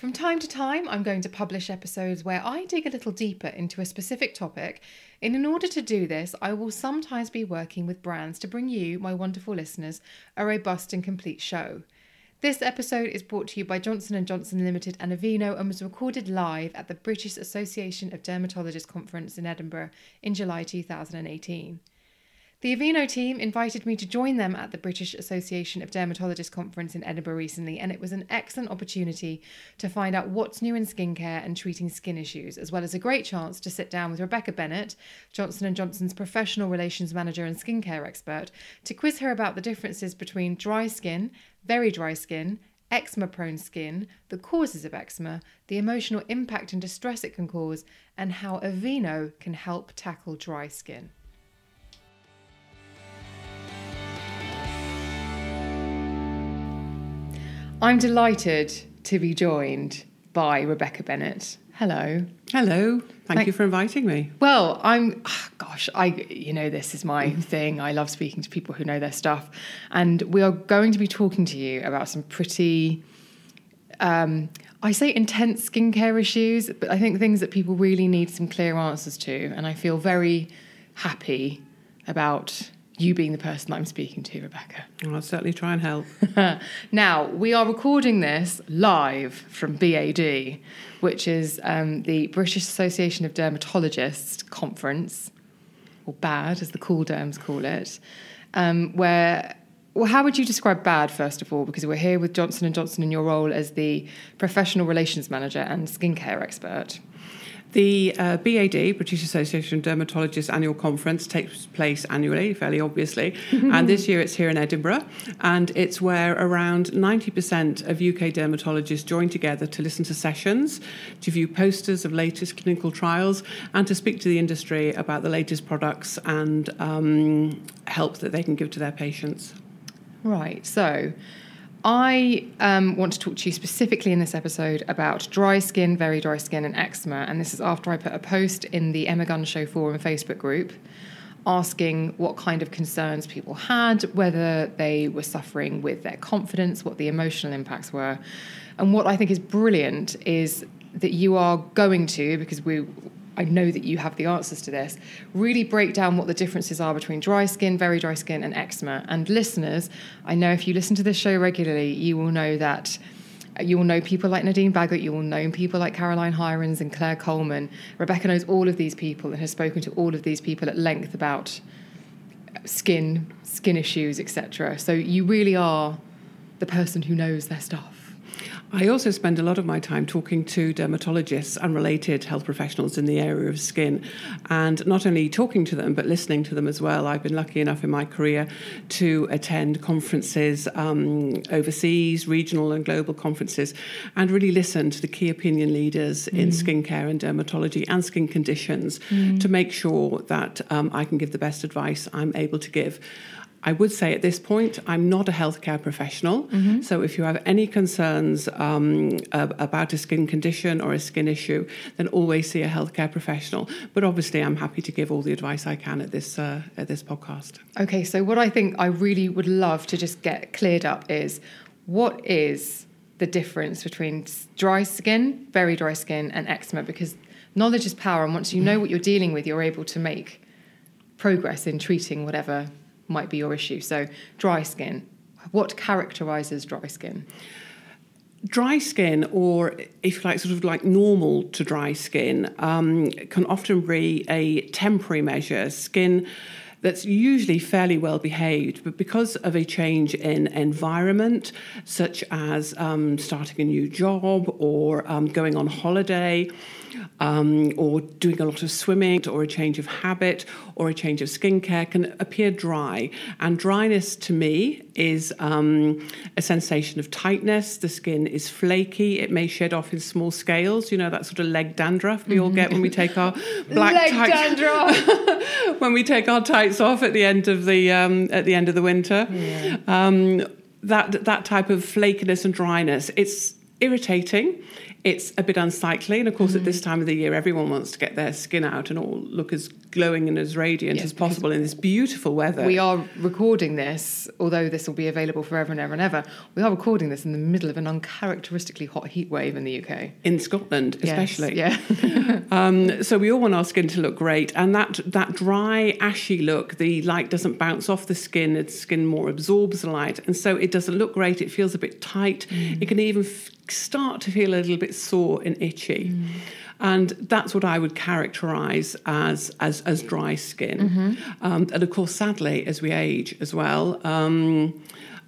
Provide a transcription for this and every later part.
From time to time, I'm going to publish episodes where I dig a little deeper into a specific topic, and in order to do this, I will sometimes be working with brands to bring you, my wonderful listeners, a robust and complete show. This episode is brought to you by Johnson & Johnson Limited and Aveeno and was recorded live at the British Association of Dermatologists conference in Edinburgh in July 2018. The Aveeno team invited me to join them at the British Association of Dermatologists conference in Edinburgh recently, and it was an excellent opportunity to find out what's new in skincare and treating skin issues, as well as a great chance to sit down with Rebecca Bennett, Johnson & Johnson's professional relations manager and skincare expert, to quiz her about the differences between dry skin, very dry skin, eczema prone skin, the causes of eczema, the emotional impact and distress it can cause, and how Aveeno can help tackle dry skin. I'm delighted to be joined by Rebecca Bennett. Hello. Hello. Thank, Thank- you for inviting me. Well, I'm ah, gosh, I you know this is my thing. I love speaking to people who know their stuff. And we are going to be talking to you about some pretty um, I say intense skincare issues, but I think things that people really need some clear answers to. And I feel very happy about you being the person I'm speaking to, Rebecca. I'll certainly try and help. now, we are recording this live from BAD, which is um, the British Association of Dermatologists conference, or BAD as the cool derms call it, um, where. Well, how would you describe BAD first of all? Because we're here with Johnson and Johnson in your role as the professional relations manager and skincare expert. The uh, BAD, British Association of Dermatologists annual conference, takes place annually, fairly obviously. and this year it's here in Edinburgh. And it's where around 90% of UK dermatologists join together to listen to sessions, to view posters of latest clinical trials, and to speak to the industry about the latest products and um, help that they can give to their patients. Right. So, I um, want to talk to you specifically in this episode about dry skin, very dry skin, and eczema. And this is after I put a post in the Emma Guns Show Forum Facebook group asking what kind of concerns people had, whether they were suffering with their confidence, what the emotional impacts were. And what I think is brilliant is that you are going to, because we I know that you have the answers to this. Really break down what the differences are between dry skin, very dry skin, and eczema. And listeners, I know if you listen to this show regularly, you will know that uh, you will know people like Nadine Baggott, you will know people like Caroline Hirons and Claire Coleman. Rebecca knows all of these people and has spoken to all of these people at length about uh, skin, skin issues, etc. So you really are the person who knows their stuff. I also spend a lot of my time talking to dermatologists and related health professionals in the area of skin, and not only talking to them, but listening to them as well. I've been lucky enough in my career to attend conferences um, overseas, regional and global conferences, and really listen to the key opinion leaders mm. in skincare and dermatology and skin conditions mm. to make sure that um, I can give the best advice I'm able to give. I would say at this point, I'm not a healthcare professional. Mm-hmm. So if you have any concerns um, about a skin condition or a skin issue, then always see a healthcare professional. But obviously, I'm happy to give all the advice I can at this uh, at this podcast. Okay, so what I think I really would love to just get cleared up is what is the difference between dry skin, very dry skin, and eczema? Because knowledge is power, and once you know what you're dealing with, you're able to make progress in treating whatever might be your issue. So, dry skin. What characterizes dry skin? Dry skin, or if you like, sort of like normal to dry skin, um, can often be a temporary measure. Skin that's usually fairly well behaved, but because of a change in environment, such as um, starting a new job or um, going on holiday, um, or doing a lot of swimming, or a change of habit, or a change of skincare can appear dry. And dryness to me is um, a sensation of tightness. The skin is flaky. It may shed off in small scales. You know that sort of leg dandruff we all get when we take our black Leg tights dandruff. when we take our tights off at the end of the um, at the end of the winter. Um, that that type of flakiness and dryness, it's irritating. It's a bit unsightly, and of course, at Mm. this time of the year, everyone wants to get their skin out and all look as glowing and as radiant Yes, as possible in this beautiful weather. We are recording this, although this will be available forever and ever and ever. We are recording this in the middle of an uncharacteristically hot heat wave in the UK. in Scotland, Yes, especially. yeah. Um, so we all want our skin to look great, and that that dry, ashy look, the light doesn't bounce off the skin. The skin more absorbs the light, and so it doesn't look great. It feels a bit tight. It can even f- start to feel a little bit sore and itchy. And that's what I would characterise as, as as dry skin. Um, and of course, sadly, as we age as well, um,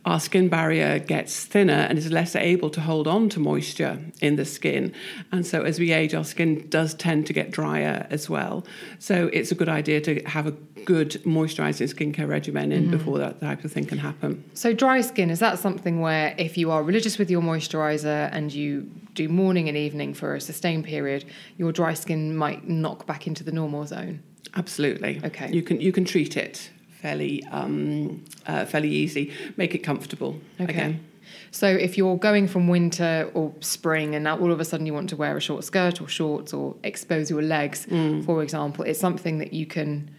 our skin barrier gets thinner and is less able to hold on to moisture in the skin. And so as we age, our skin does tend to get drier as well. So it's a good idea to have a good moisturising skincare regimen in mm-hmm. before that type of thing can happen. So, dry skin, is that something where if you are religious with your moisturiser and you do morning and evening for a sustained period, your dry skin might knock back into the normal zone? Absolutely. Okay. You can you can treat it fairly um, uh, fairly easy. Make it comfortable. Again. So if you're going from winter or spring and now all of a sudden you want to wear a short skirt or shorts or expose your legs, Mm. for example, it's something that you can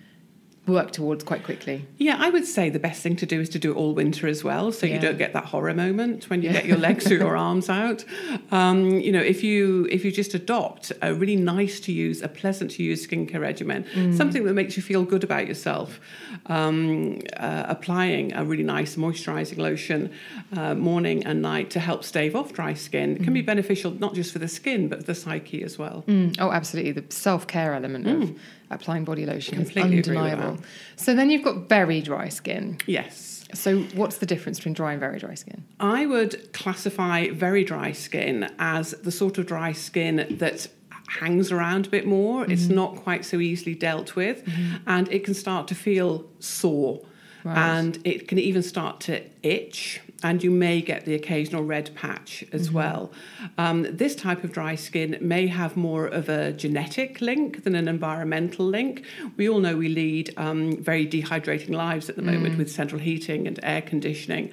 work towards quite quickly. Yeah, I would say the best thing to do is to do it all winter as well, so Yeah. you don't get that horror moment when you get your legs or your arms out. Um, you know, if you if you just adopt a really nice to use, a pleasant to use skincare regimen, something that makes you feel good about yourself, um, uh, applying a really nice moisturising lotion uh, morning and night to help stave off dry skin can be beneficial not just for the skin but the psyche as well. Mm, oh, absolutely. The self care element of applying body lotion Completely is undeniable. So then you've got very dry skin. Yes. So what's the difference between dry and very dry skin? I would classify very dry skin as the sort of dry skin that hangs around a bit more. It's mm-hmm. not quite so easily dealt with, mm-hmm. and it can start to feel sore. Right. And it can even start to itch, and you may get the occasional red patch as well. Um, this type of dry skin may have more of a genetic link than an environmental link. We all know we lead um, very dehydrating lives at the moment with central heating and air conditioning,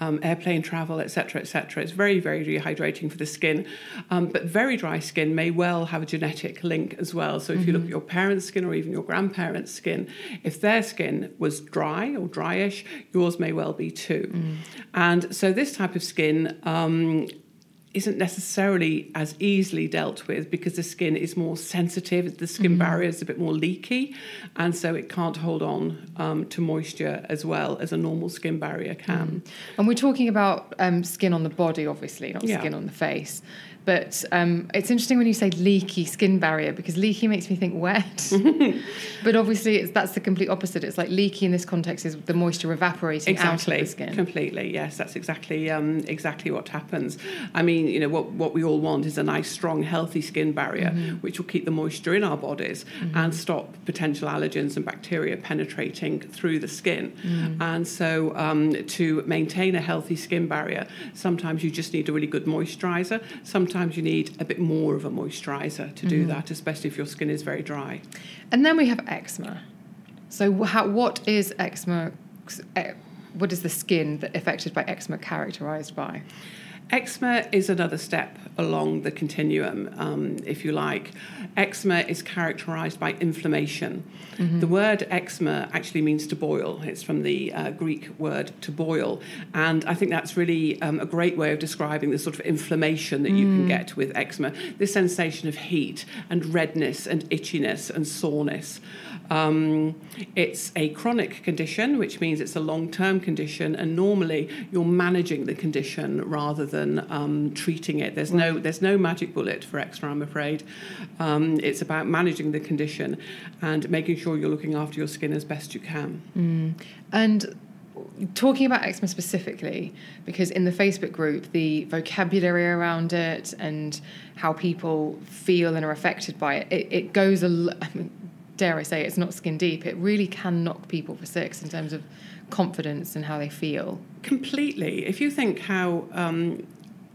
um, airplane travel, etc., etc. It's very, very dehydrating for the skin. Um, but very dry skin may well have a genetic link as well. So if you look at your parents' skin or even your grandparents' skin, if their skin was dry or dryish, yours may well be too. And so this type of skin um, isn't necessarily as easily dealt with because the skin is more sensitive, the skin barrier is a bit more leaky, and so it can't hold on um, to moisture as well as a normal skin barrier can. And we're talking about um, skin on the body, obviously, not Yeah. skin on the face. But um, it's interesting when you say leaky skin barrier because leaky makes me think wet. but obviously, it's, that's the complete opposite. It's like leaky in this context is the moisture evaporating Exactly, out of the skin. completely. Yes, that's exactly um, exactly what happens. I mean, you know, what what we all want is a nice, strong, healthy skin barrier, Mm-hmm. which will keep the moisture in our bodies and stop potential allergens and bacteria penetrating through the skin. Mm. And so, um, to maintain a healthy skin barrier, sometimes you just need a really good moisturizer. Sometimes you need a bit more of a moisturizer to Mm-hmm. do that, especially if your skin is very dry. And then we have eczema. So, how, what is eczema? eh, What is the skin that affected by eczema characterized by? Eczema is another step along the continuum, um, if you like. Eczema is characterized by inflammation. The word eczema actually means to boil. It's from the uh, Greek word to boil. And I think that's really um, a great way of describing the sort of inflammation that you can get with eczema this sensation of heat and redness and itchiness and soreness. Um, it's a chronic condition, which means it's a long term condition, and normally you're managing the condition rather than um, treating it. There's no, there's no magic bullet for eczema, I'm afraid. Um, it's about managing the condition and making sure you're looking after your skin as best you can. And talking about eczema specifically, because in the Facebook group, the vocabulary around it and how people feel and are affected by it, it, it goes a. mean, dare I say, it's not skin deep. It really can knock people for six in terms of confidence and how they feel. Completely. If you think how um,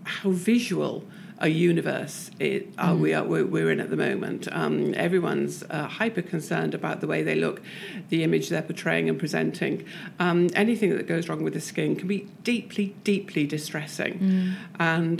how visual a universe it, uh, we are we're, in at the moment, um, everyone's uh, hyper concerned about the way they look, the image they're portraying and presenting. Um, anything that goes wrong with the skin can be deeply, deeply distressing, and.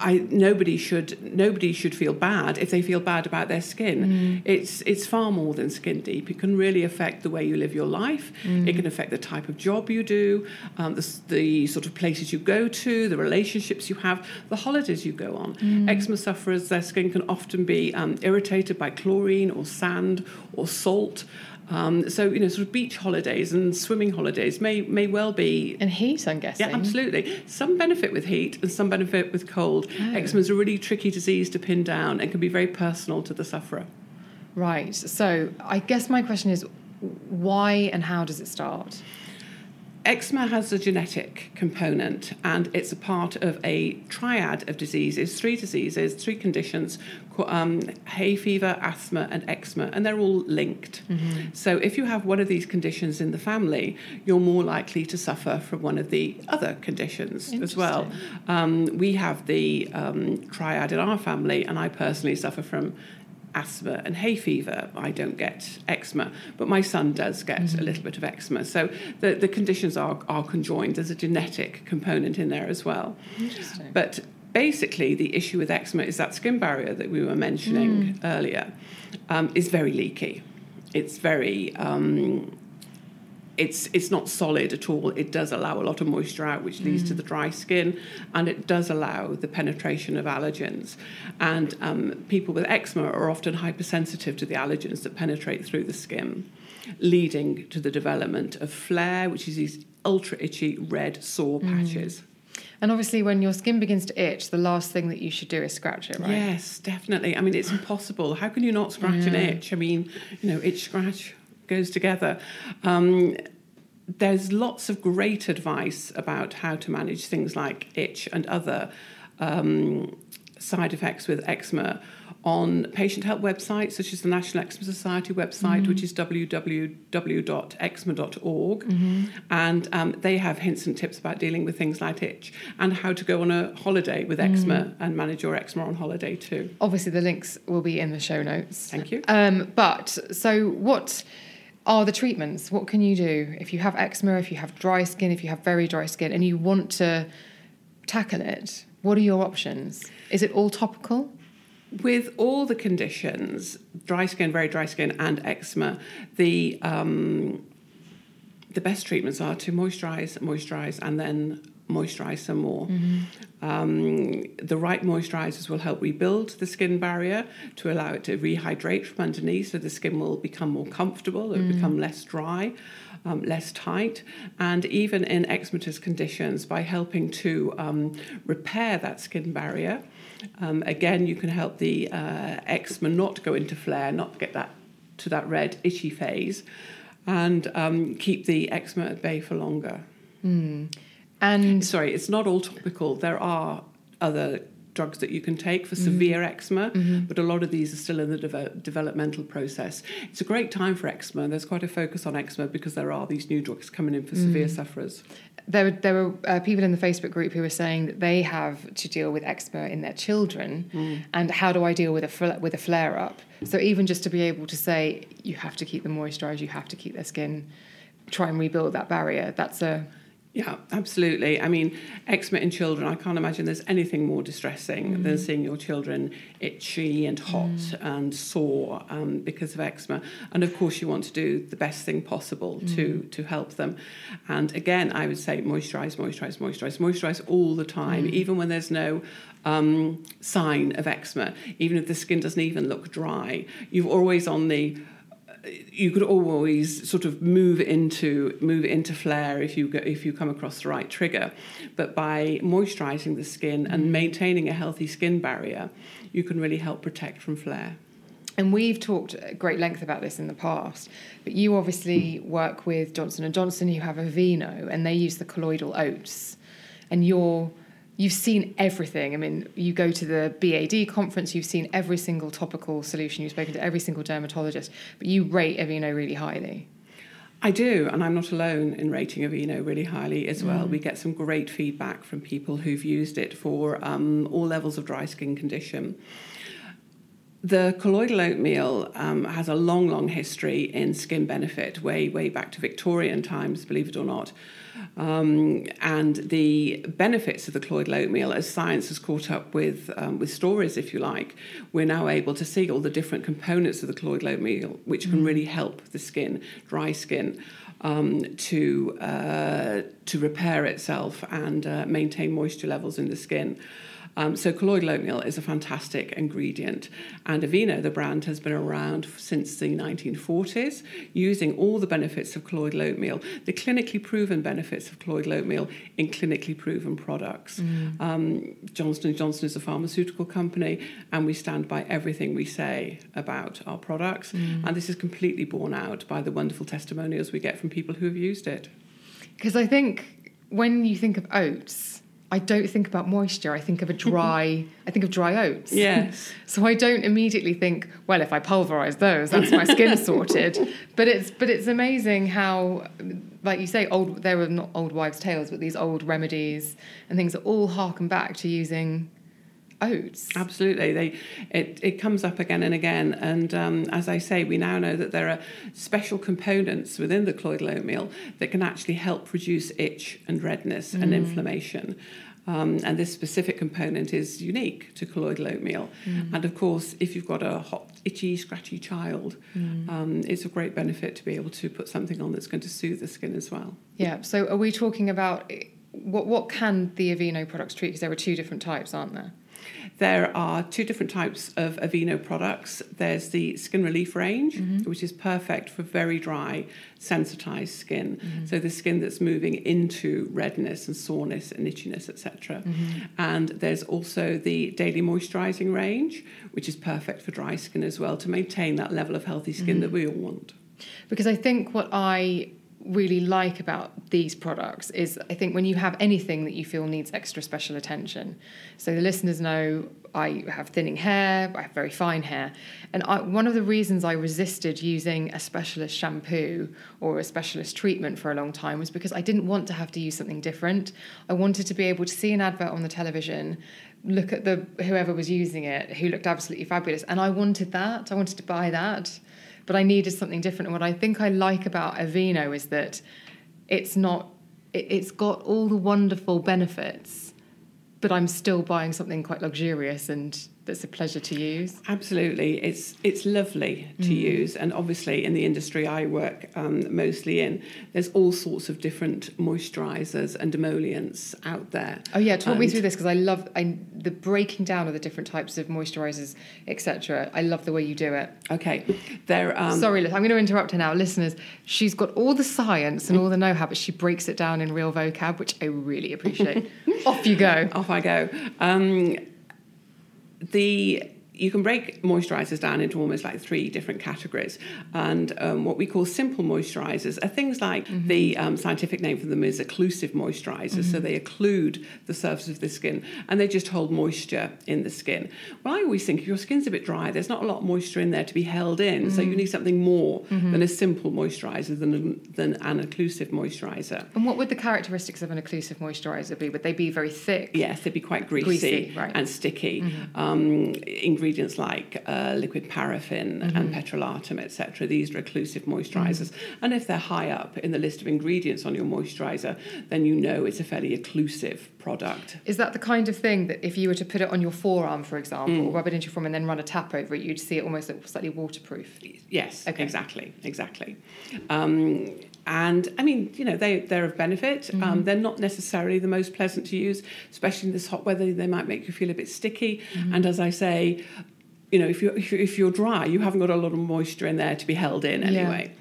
I, nobody should nobody should feel bad if they feel bad about their skin. It's it's far more than skin deep. It can really affect the way you live your life. It can affect the type of job you do, um, the, the sort of places you go to, the relationships you have, the holidays you go on. Eczema sufferers, their skin can often be um, irritated by chlorine or sand or salt. Um, so you know, sort of beach holidays and swimming holidays may may well be And heat, I'm guessing. yeah, absolutely. Some benefit with heat and some benefit with cold. Eczema is a really tricky disease to pin down and can be very personal to the sufferer. Right. So I guess my question is why and how does it start? Eczema has a genetic component and it's a part of a triad of diseases, three diseases, three conditions co- um, hay fever, asthma, and eczema, and they're all linked. So if you have one of these conditions in the family, you're more likely to suffer from one of the other conditions as well. Um, we have the um, triad in our family, and I personally suffer from asthma and hay fever. I don't get eczema, but my son does get a little bit of eczema. So the, the conditions are, are conjoined. There's a genetic component in there as well. Interesting. But basically, the issue with eczema is that skin barrier that we were mentioning earlier um, is very leaky. It's very. Um, it's it's not solid at all. It does allow a lot of moisture out, which leads to the dry skin, and it does allow the penetration of allergens. And um, people with eczema are often hypersensitive to the allergens that penetrate through the skin, leading to the development of flare, which is these ultra itchy red sore patches. And obviously, when your skin begins to itch, the last thing that you should do is scratch it, right? Yes, definitely. I mean, it's impossible. How can you not scratch an itch? I mean, you know, itch scratch goes together. Um, there's lots of great advice about how to manage things like itch and other um, side effects with eczema on patient help websites such as the National Eczema Society website, which is www.eczema.org. And um, they have hints and tips about dealing with things like itch and how to go on a holiday with eczema and manage your eczema on holiday too. Obviously, the links will be in the show notes. Thank you. Um, but so, what are the treatments? What can you do if you have eczema, if you have dry skin, if you have very dry skin, and you want to tackle it? What are your options? Is it all topical? With all the conditions, dry skin, very dry skin, and eczema, the um, the best treatments are to moisturize, moisturize, and then moisturize some more. Um, the right moisturizers will help rebuild the skin barrier to allow it to rehydrate from underneath, so the skin will become more comfortable, it will become less dry. Um, less tight, and even in eczematous conditions, by helping to um, repair that skin barrier, um, again, you can help the uh, eczema not go into flare, not get that to that red itchy phase, and um, keep the eczema at bay for longer. And Sorry, it's not all topical. There are other drugs that you can take for mm-hmm. severe eczema, mm-hmm. but a lot of these are still in the deve- developmental process. It's a great time for eczema. There's quite a focus on eczema because there are these new drugs coming in for mm-hmm. severe sufferers. there were, there were uh, people in the Facebook group who were saying that they have to deal with eczema in their children, mm. and how do I deal with a fl- with a flare up? So even just to be able to say you have to keep them moisturised, you have to keep their skin, try and rebuild that barrier. That's a Yeah, absolutely. I mean, eczema in children, I can't imagine there's anything more distressing than seeing your children itchy and hot and sore um, because of eczema. And of course, you want to do the best thing possible to, to help them. And again, I would say moisturize, moisturize, moisturize, moisturize all the time, even when there's no um, sign of eczema, even if the skin doesn't even look dry. You're always on the you could always sort of move into move into flare if you go, if you come across the right trigger, but by moisturising the skin and mm. maintaining a healthy skin barrier, you can really help protect from flare. and we've talked at great length about this in the past but you obviously work with johnson and johnson you have aveeno and they use the colloidal oats. And you're you've seen everything i mean you go to the bad conference you've seen every single topical solution you've spoken to every single dermatologist but you rate aveeno really highly I do, and I'm not alone in rating Aveeno really highly as well. Mm. We get some great feedback from people who've used it for um, all levels of dry skin condition. The colloidal oatmeal um, has a long, long history in skin benefit, way, way back to Victorian times, believe it or not. Um, and the benefits of the colloidal oatmeal, as science has caught up with um, with stories, if you like, we're now able to see all the different components of the colloidal oatmeal, which can mm. really help the skin, dry skin. Um, to uh, to repair itself and uh, maintain moisture levels in the skin. Um, so colloidal oatmeal is a fantastic ingredient. And Aveeno, the brand, has been around since the 1940s, using all the benefits of colloidal oatmeal, the clinically proven benefits of colloidal oatmeal in clinically proven products. Mm. Um, Johnson & Johnson is a pharmaceutical company, and we stand by everything we say about our products. Mm. And this is completely borne out by the wonderful testimonials we get from people who have used it. Because I think when you think of oats, I don't think about moisture. I think of a dry. I think of dry oats. Yes. so I don't immediately think, well, if I pulverize those, that's my skin sorted. But it's but it's amazing how, like you say, old there were not old wives' tales, but these old remedies and things that all harken back to using oats. Absolutely, they it, it comes up again and again. And um, as I say, we now know that there are special components within the colloidal oatmeal that can actually help reduce itch and redness mm. and inflammation. Um, and this specific component is unique to colloidal oatmeal. Mm. And of course, if you've got a hot, itchy, scratchy child, mm. um, it's a great benefit to be able to put something on that's going to soothe the skin as well. Yeah. So, are we talking about what what can the Aveeno products treat? Because there are two different types, aren't there? There are two different types of Aveeno products. There's the skin relief range, mm-hmm. which is perfect for very dry, sensitized skin. Mm-hmm. So the skin that's moving into redness and soreness and itchiness, etc. Mm-hmm. And there's also the daily moisturizing range, which is perfect for dry skin as well to maintain that level of healthy skin mm-hmm. that we all want. Because I think what I really like about these products is I think when you have anything that you feel needs extra special attention. So the listeners know I have thinning hair, I have very fine hair. And I, one of the reasons I resisted using a specialist shampoo or a specialist treatment for a long time was because I didn't want to have to use something different. I wanted to be able to see an advert on the television, look at the whoever was using it, who looked absolutely fabulous, and I wanted that. I wanted to buy that but I needed something different. And what I think I like about Aveeno is that it's not, it, it's got all the wonderful benefits, but I'm still buying something quite luxurious and that's a pleasure to use. Absolutely, it's it's lovely to mm. use, and obviously in the industry I work um, mostly in, there's all sorts of different moisturisers and emollients out there. Oh yeah, talk and me through this because I love I, the breaking down of the different types of moisturisers, etc. I love the way you do it. Okay, there. Um, Sorry, I'm going to interrupt her now, listeners. She's got all the science and all the know-how, but she breaks it down in real vocab, which I really appreciate. Off you go. Off I go. Um, the you can break moisturizers down into almost like three different categories. And um, what we call simple moisturizers are things like mm-hmm. the um, scientific name for them is occlusive moisturizers. Mm-hmm. So they occlude the surface of the skin and they just hold moisture in the skin. Well, I always think if your skin's a bit dry, there's not a lot of moisture in there to be held in. Mm-hmm. So you mm-hmm. need something more mm-hmm. than a simple moisturizer than, than an occlusive moisturizer. And what would the characteristics of an occlusive moisturizer be? Would they be very thick? Yes, they'd be quite greasy, greasy right. and sticky. Mm-hmm. Um, ingredients like uh, liquid paraffin mm-hmm. and petrolatum, etc. These are occlusive moisturizers. Mm-hmm. And if they're high up in the list of ingredients on your moisturizer, then you know it's a fairly occlusive product. Is that the kind of thing that if you were to put it on your forearm, for example, mm. rub it into your forearm and then run a tap over it, you'd see it almost look slightly waterproof? Yes, okay. exactly, exactly. Um, and I mean, you know, they they're of benefit. Um, mm-hmm. Um, they're not necessarily the most pleasant to use, especially in this hot weather. They might make you feel a bit sticky. Mm-hmm. And as I say, you know, if you're if you're dry, you haven't got a lot of moisture in there to be held in anyway. Yeah.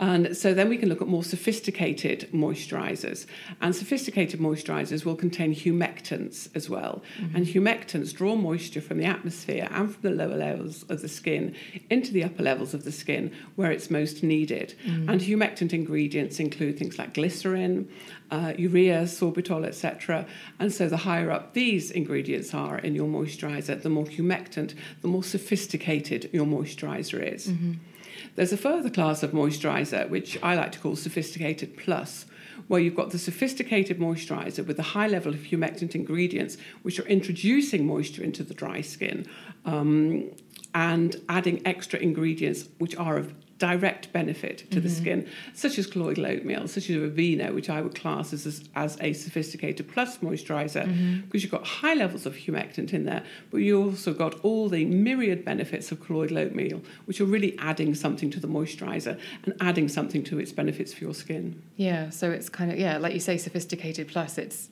And so then we can look at more sophisticated moisturizers. And sophisticated moisturizers will contain humectants as well. Mm-hmm. And humectants draw moisture from the atmosphere and from the lower levels of the skin into the upper levels of the skin where it's most needed. Mm-hmm. And humectant ingredients include things like glycerin, uh, urea, sorbitol, etc. And so the higher up these ingredients are in your moisturizer, the more humectant, the more sophisticated your moisturizer is. Mm-hmm. There's a further class of moisturizer, which I like to call sophisticated plus, where you've got the sophisticated moisturizer with a high level of humectant ingredients, which are introducing moisture into the dry skin um, and adding extra ingredients which are of direct benefit to mm-hmm. the skin, such as colloidal oatmeal, such as Aveeno, which I would class as, as a sophisticated plus moisturizer, mm-hmm. because you've got high levels of humectant in there, but you also got all the myriad benefits of colloidal oatmeal, which are really adding something to the moisturizer and adding something to its benefits for your skin. Yeah, so it's kind of, yeah, like you say, sophisticated plus, it's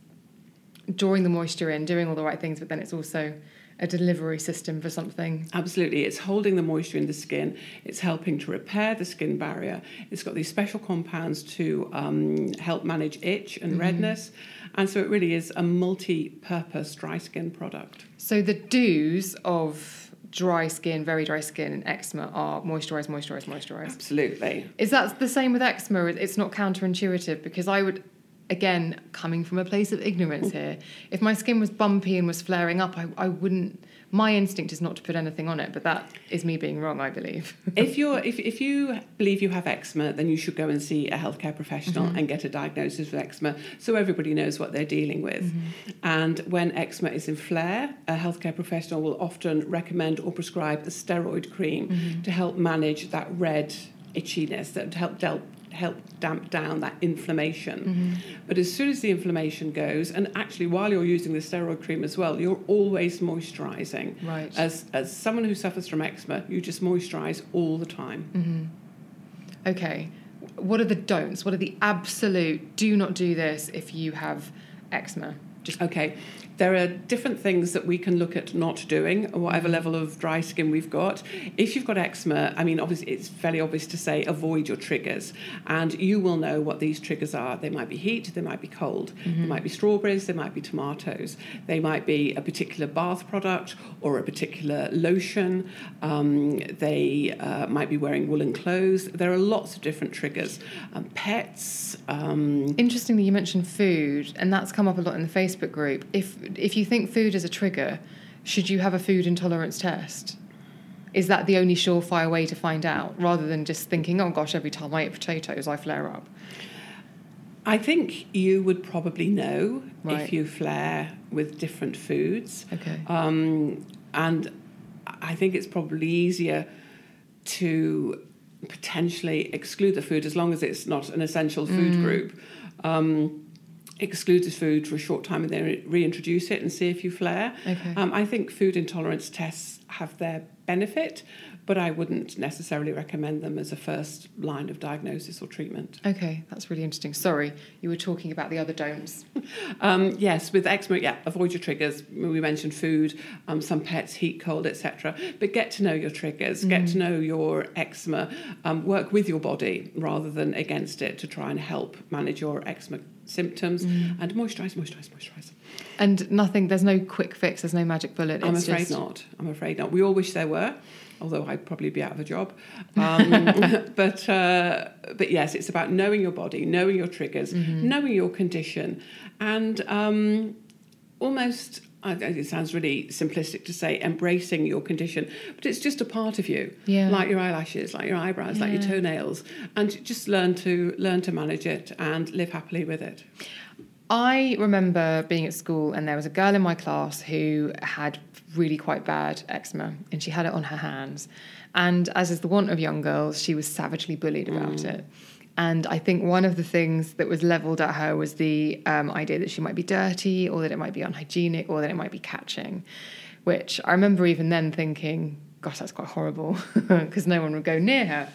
drawing the moisture in, doing all the right things, but then it's also a delivery system for something. Absolutely. It's holding the moisture in the skin, it's helping to repair the skin barrier, it's got these special compounds to um, help manage itch and mm-hmm. redness. And so it really is a multi purpose dry skin product. So the do's of dry skin, very dry skin, and eczema are moisturize, moisturize, moisturize. Absolutely. Is that the same with eczema? It's not counterintuitive because I would again, coming from a place of ignorance here, if my skin was bumpy and was flaring up, I, I wouldn't. My instinct is not to put anything on it, but that is me being wrong, I believe. if you're if, if you believe you have eczema, then you should go and see a healthcare professional mm-hmm. and get a diagnosis of eczema, so everybody knows what they're dealing with. Mm-hmm. And when eczema is in flare, a healthcare professional will often recommend or prescribe a steroid cream mm-hmm. to help manage that red itchiness that help help help damp down that inflammation. Mm-hmm. But as soon as the inflammation goes, and actually while you're using the steroid cream as well, you're always moisturizing. Right. As as someone who suffers from eczema, you just moisturize all the time. Mm-hmm. Okay. What are the don'ts? What are the absolute do not do this if you have eczema? Just okay there are different things that we can look at not doing, whatever level of dry skin we've got. If you've got eczema, I mean, obviously, it's fairly obvious to say avoid your triggers, and you will know what these triggers are. They might be heat, they might be cold, mm-hmm. they might be strawberries, they might be tomatoes, they might be a particular bath product or a particular lotion. Um, they uh, might be wearing woolen clothes. There are lots of different triggers. Um, pets. Um, Interestingly, you mentioned food, and that's come up a lot in the Facebook group. If if you think food is a trigger, should you have a food intolerance test? Is that the only surefire way to find out rather than just thinking, oh gosh, every time I eat potatoes, I flare up? I think you would probably know right. if you flare with different foods. Okay. Um, and I think it's probably easier to potentially exclude the food as long as it's not an essential food mm. group. Um, exclude the food for a short time and then reintroduce it and see if you flare. Okay. Um, I think food intolerance tests have their benefit, but I wouldn't necessarily recommend them as a first line of diagnosis or treatment. Okay, that's really interesting. Sorry, you were talking about the other don'ts. um, yes, with eczema, yeah, avoid your triggers. We mentioned food, um, some pets, heat, cold, etc. But get to know your triggers, mm. get to know your eczema, um, work with your body rather than against it to try and help manage your eczema symptoms mm. and moisturize, moisturize, moisturize. And nothing, there's no quick fix, there's no magic bullet. I'm afraid just... not. I'm afraid not. We all wish there were, although I'd probably be out of a job. Um, but, uh, but yes, it's about knowing your body, knowing your triggers, mm-hmm. knowing your condition, and um, almost it sounds really simplistic to say embracing your condition, but it's just a part of you. Yeah. Like your eyelashes, like your eyebrows, yeah. like your toenails, and just learn to learn to manage it and live happily with it. I remember being at school and there was a girl in my class who had really quite bad eczema and she had it on her hands. And as is the want of young girls, she was savagely bullied about mm. it. And I think one of the things that was leveled at her was the um, idea that she might be dirty or that it might be unhygienic or that it might be catching, which I remember even then thinking, gosh, that's quite horrible because no one would go near her.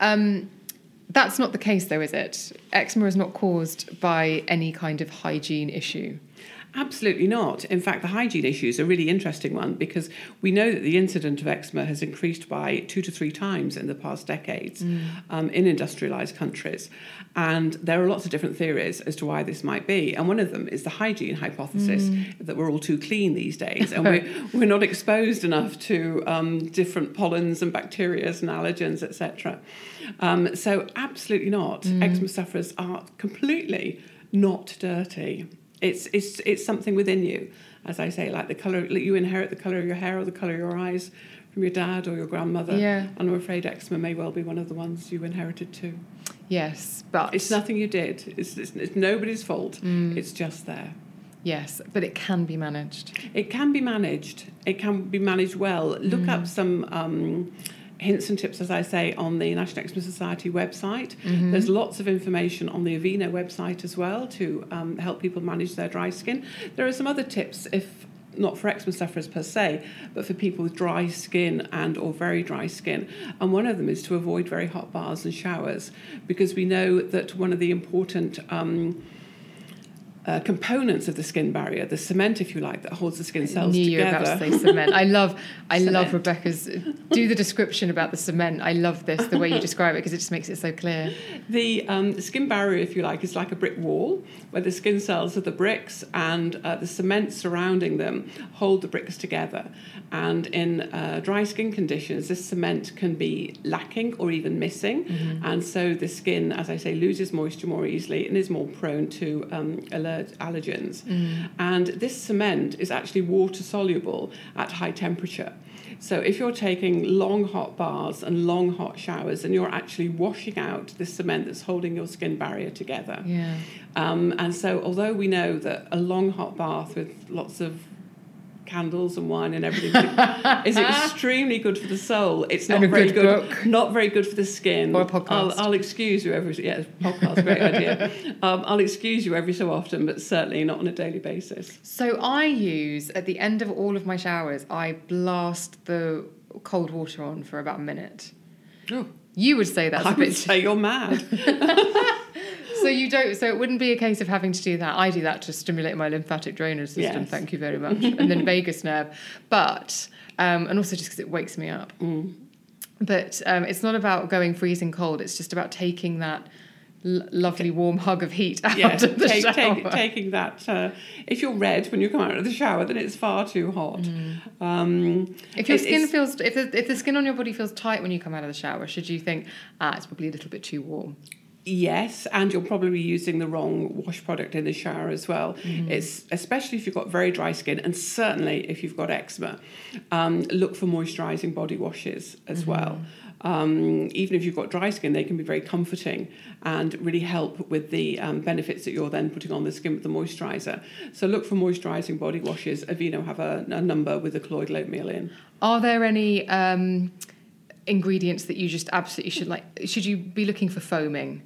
Um, that's not the case, though, is it? Eczema is not caused by any kind of hygiene issue. Absolutely not. In fact, the hygiene issue is a really interesting one because we know that the incidence of eczema has increased by two to three times in the past decades mm. um, in industrialized countries. And there are lots of different theories as to why this might be. And one of them is the hygiene hypothesis mm. that we're all too clean these days and we're, we're not exposed enough to um, different pollens and bacteria and allergens, etc. Um, so, absolutely not. Mm. Eczema sufferers are completely not dirty. It's it's it's something within you, as I say, like the color. You inherit the color of your hair or the color of your eyes from your dad or your grandmother. Yeah. And I'm afraid eczema may well be one of the ones you inherited too. Yes, but it's nothing you did. It's it's, it's nobody's fault. Mm. It's just there. Yes, but it can be managed. It can be managed. It can be managed well. Look mm. up some. Um, hints and tips, as I say, on the National Eczema Society website. Mm-hmm. There's lots of information on the Aveeno website as well to um, help people manage their dry skin. There are some other tips if not for eczema sufferers per se, but for people with dry skin and or very dry skin. And one of them is to avoid very hot baths and showers because we know that one of the important um, uh, components of the skin barrier, the cement, if you like, that holds the skin cells I knew together. You were about to say cement. I love, I love Rebecca's. Do the description about the cement. I love this the way you describe it because it just makes it so clear. The, um, skin barrier, if you like, is like a brick wall where the skin cells are the bricks and uh, the cement surrounding them hold the bricks together. And in uh, dry skin conditions, this cement can be lacking or even missing, mm-hmm. and so the skin, as I say, loses moisture more easily and is more prone to um, allergies allergens. Mm. And this cement is actually water soluble at high temperature. So if you're taking long hot baths and long hot showers, and you're actually washing out the cement that's holding your skin barrier together. Yeah. Um, and so although we know that a long hot bath with lots of candles and wine and everything is extremely good for the soul. It's not very good, good not very good for the skin. Or a podcast. I'll, I'll excuse you every yeah, podcast, great idea. Um, I'll excuse you every so often, but certainly not on a daily basis. So I use at the end of all of my showers, I blast the cold water on for about a minute. Oh. You would say that's I a bit. would say you're mad. so you don't. So it wouldn't be a case of having to do that. I do that to stimulate my lymphatic drainage system. Yes. Thank you very much. and then vagus nerve, but um, and also just because it wakes me up. Mm. But um, it's not about going freezing cold. It's just about taking that lovely warm hug of heat out yes, of the take, shower. Take, taking that. Uh, if you're red when you come out of the shower, then it's far too hot. Mm. Um, if your skin feels, if the, if the skin on your body feels tight when you come out of the shower, should you think, ah, it's probably a little bit too warm? Yes, and you're probably using the wrong wash product in the shower as well. Mm. It's especially if you've got very dry skin, and certainly if you've got eczema. Um, look for moisturising body washes as mm-hmm. well. Um, even if you've got dry skin, they can be very comforting and really help with the um, benefits that you're then putting on the skin with the moisturiser. So look for moisturising body washes. Aveeno have a, a number with the colloidal oatmeal in. Are there any um, ingredients that you just absolutely should like? Should you be looking for foaming?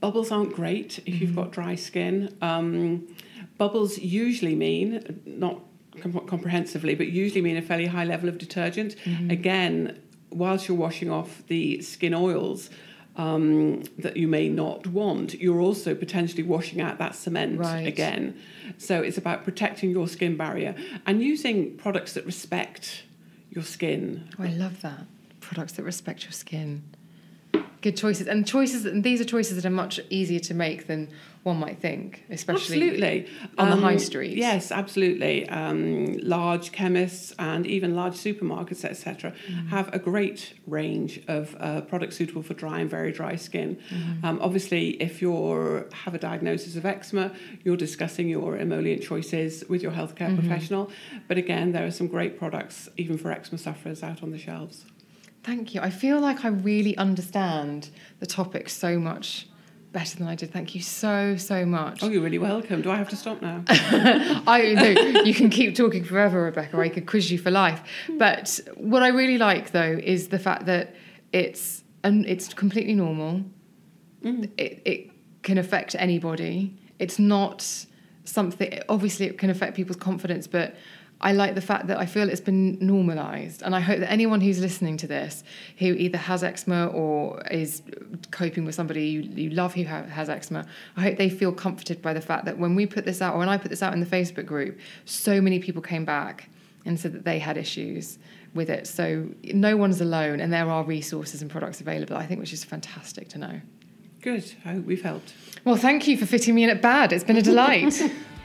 Bubbles aren't great if mm-hmm. you've got dry skin. Um, bubbles usually mean, not comprehensively, but usually mean a fairly high level of detergent. Mm-hmm. Again, whilst you're washing off the skin oils, um, that you may not want, you're also potentially washing out that cement right. again. So it's about protecting your skin barrier and using products that respect your skin. Oh, I love that. Products that respect your skin good choices and choices and these are choices that are much easier to make than one might think especially absolutely. on um, the high street yes absolutely um, large chemists and even large supermarkets etc mm. have a great range of uh, products suitable for dry and very dry skin mm. um, obviously if you have a diagnosis of eczema you're discussing your emollient choices with your healthcare mm-hmm. professional but again there are some great products even for eczema sufferers out on the shelves Thank you. I feel like I really understand the topic so much better than I did. Thank you so so much. Oh, you're really welcome. Do I have to stop now? I no, you can keep talking forever, Rebecca. I could quiz you for life. But what I really like though is the fact that it's and it's completely normal. Mm. It, it can affect anybody. It's not something. Obviously, it can affect people's confidence, but I like the fact that I feel it's been normalized. And I hope that anyone who's listening to this who either has eczema or is coping with somebody you, you love who ha- has eczema, I hope they feel comforted by the fact that when we put this out, or when I put this out in the Facebook group, so many people came back and said that they had issues with it. So no one's alone, and there are resources and products available, I think, which is fantastic to know. Good. I hope we've helped. Well, thank you for fitting me in at bad. It's been a delight.